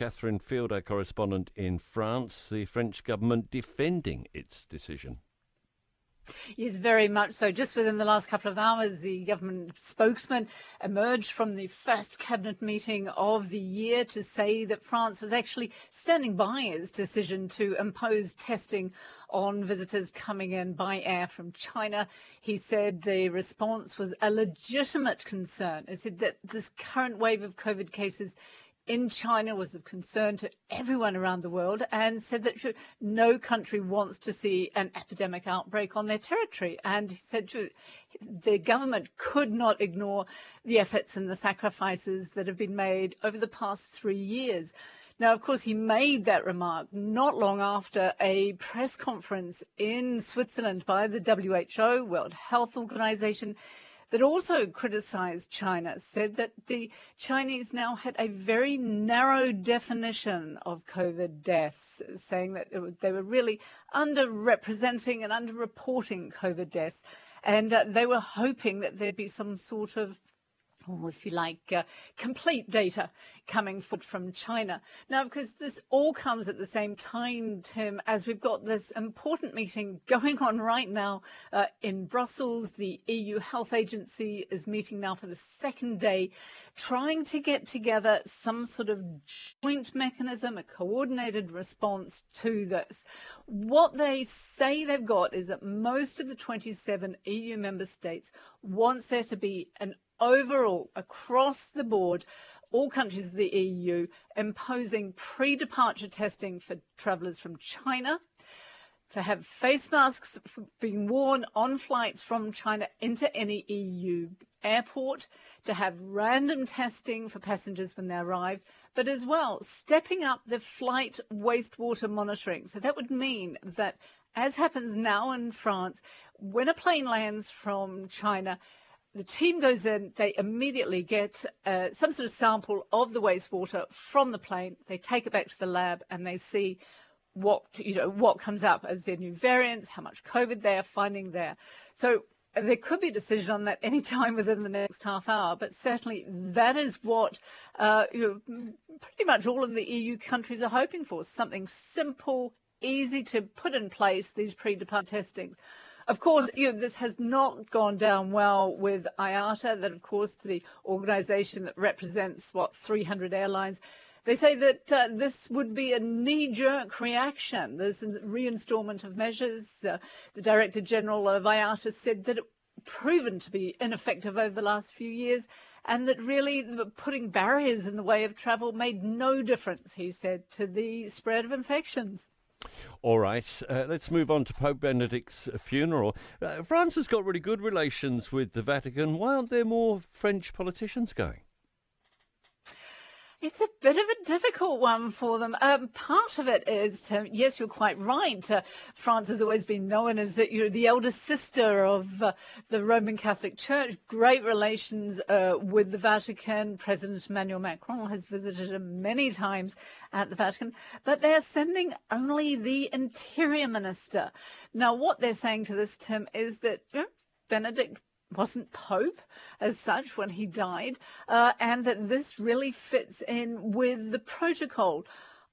Catherine Field, our correspondent in France. The French government defending its decision. Yes, very much so. Just within the last couple of hours, the government spokesman emerged from the first cabinet meeting of the year to say that France was actually standing by its decision to impose testing on visitors coming in by air from China. He said the response was a legitimate concern. He said that this current wave of COVID cases in China was of concern to everyone around the world and said that no country wants to see an epidemic outbreak on their territory. And he said to, the government could not ignore the efforts and the sacrifices that have been made over the past three years. Now, of course, he made that remark not long after a press conference in Switzerland by the WHO, World Health Organization, that also criticized China, said that the Chinese now had a very narrow definition of COVID deaths, saying that they were really underrepresenting and underreporting COVID deaths. And uh, they were hoping that there'd be some sort of or if you like, uh, complete data coming from China. Now, because this all comes at the same time, Tim, as we've got this important meeting going on right now uh, in Brussels. The EU Health Agency is meeting now for the second day, trying to get together some sort of joint mechanism, a coordinated response to this. What they say they've got is that most of the 27 EU member states wants there to be an overall, across the board, all countries of the EU imposing pre departure testing for travellers from China, to have face masks being worn on flights from China into any EU airport, to have random testing for passengers when they arrive, but as well stepping up the flight wastewater monitoring. So that would mean that, as happens now in France, when a plane lands from China, the team goes in, they immediately get uh, some sort of sample of the wastewater from the plane. They take it back to the lab and they see what you know what comes up as their new variants, how much COVID they are finding there. So there could be a decision on that any time within the next half hour, but certainly that is what uh, you know, pretty much all of the EU countries are hoping for: something simple, easy to put in place. These pre-depart testings. Of course, you know, this has not gone down well with IATA, that of course the organization that represents what 300 airlines. They say that uh, this would be a knee-jerk reaction. There's a reinstallment of measures. Uh, the Director General of IATA said that it proven to be ineffective over the last few years and that really putting barriers in the way of travel made no difference, he said, to the spread of infections. All right, uh, let's move on to Pope Benedict's funeral. Uh, France has got really good relations with the Vatican. Why aren't there more French politicians going? It's a bit of a difficult one for them. Um, part of it is, to, yes, you're quite right. Uh, France has always been known as the, you know, the elder sister of uh, the Roman Catholic Church. Great relations uh, with the Vatican. President Emmanuel Macron has visited many times at the Vatican, but they're sending only the interior minister. Now, what they're saying to this, Tim, is that you know, Benedict wasn't Pope as such when he died, uh, and that this really fits in with the protocol.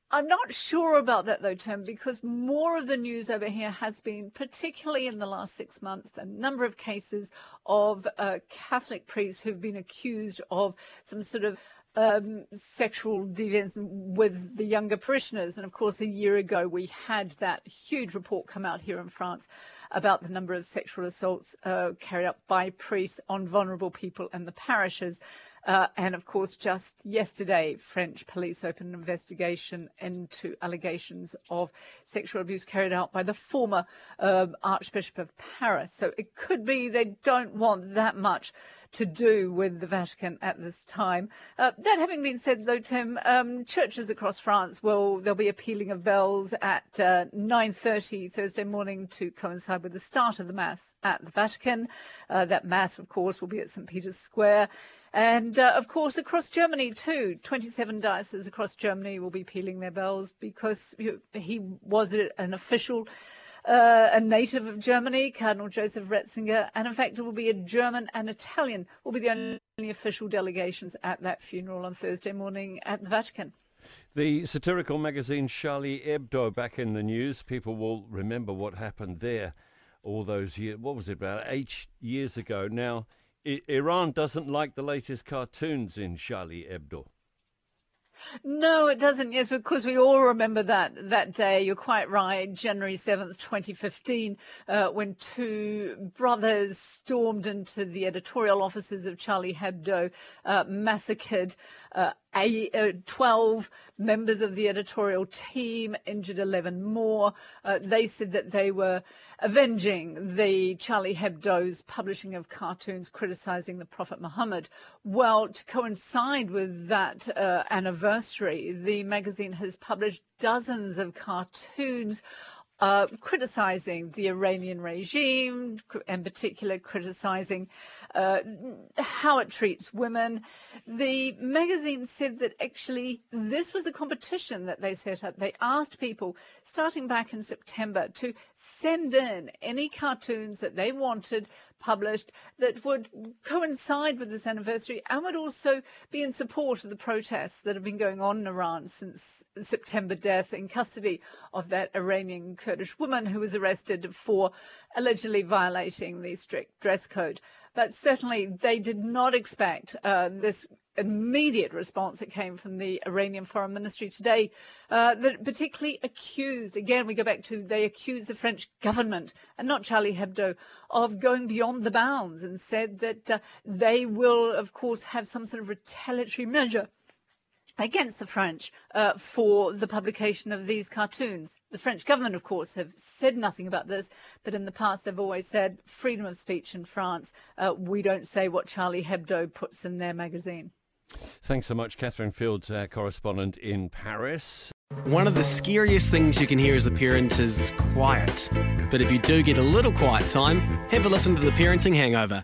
I'm not sure about that though, Tim, because more of the news over here has been, particularly in the last six months, the number of cases of uh, Catholic priests who've been accused of some sort of um, sexual deviance with the younger parishioners. And of course, a year ago, we had that huge report come out here in France about the number of sexual assaults uh, carried out by priests on vulnerable people in the parishes. Uh, and of course, just yesterday, French police opened an investigation into allegations of sexual abuse carried out by the former uh, Archbishop of Paris. So it could be they don't want that much to do with the Vatican at this time. Uh, that having been said, though, Tim, um, churches across France will there'll be a pealing of bells at 9:30 uh, Thursday morning to coincide with the start of the mass at the Vatican. Uh, that mass, of course, will be at St Peter's Square. And uh, of course, across Germany too, 27 dioceses across Germany will be pealing their bells because he was an official, uh, a native of Germany, Cardinal Joseph Ratzinger, and in fact, it will be a German and Italian will be the only official delegations at that funeral on Thursday morning at the Vatican. The satirical magazine Charlie Hebdo back in the news. People will remember what happened there all those years. What was it, about eight years ago? Now, I- Iran doesn't like the latest cartoons in Charlie Hebdo. No, it doesn't. Yes, because we all remember that that day. You're quite right. January seventh, twenty fifteen, uh, when two brothers stormed into the editorial offices of Charlie Hebdo, uh, massacred uh, a, uh, 12 members of the editorial team, injured 11 more. Uh, they said that they were avenging the Charlie Hebdo's publishing of cartoons criticizing the Prophet Muhammad. Well, to coincide with that uh, anniversary, the magazine has published dozens of cartoons uh, criticizing the Iranian regime, in particular criticizing uh, how it treats women. The magazine said that actually this was a competition that they set up. They asked people, starting back in September, to send in any cartoons that they wanted published that would coincide with this anniversary and would also be in support of the protests that have been going on in Iran since September death in custody of that Iranian Kurdish woman who was arrested for allegedly violating the strict dress code. But certainly they did not expect uh, this immediate response that came from the Iranian Foreign Ministry today uh, that particularly accused, again, we go back to they accused the French government and not Charlie Hebdo of going beyond the bounds and said that uh, they will, of course, have some sort of retaliatory measure against the French uh, for the publication of these cartoons. The French government, of course, have said nothing about this, but in the past they've always said freedom of speech in France. Uh, we don't say what Charlie Hebdo puts in their magazine. Thanks so much, Catherine Fields, our correspondent in Paris. One of the scariest things you can hear as a parent is quiet. But if you do get a little quiet time, have a listen to The Parenting Hangover.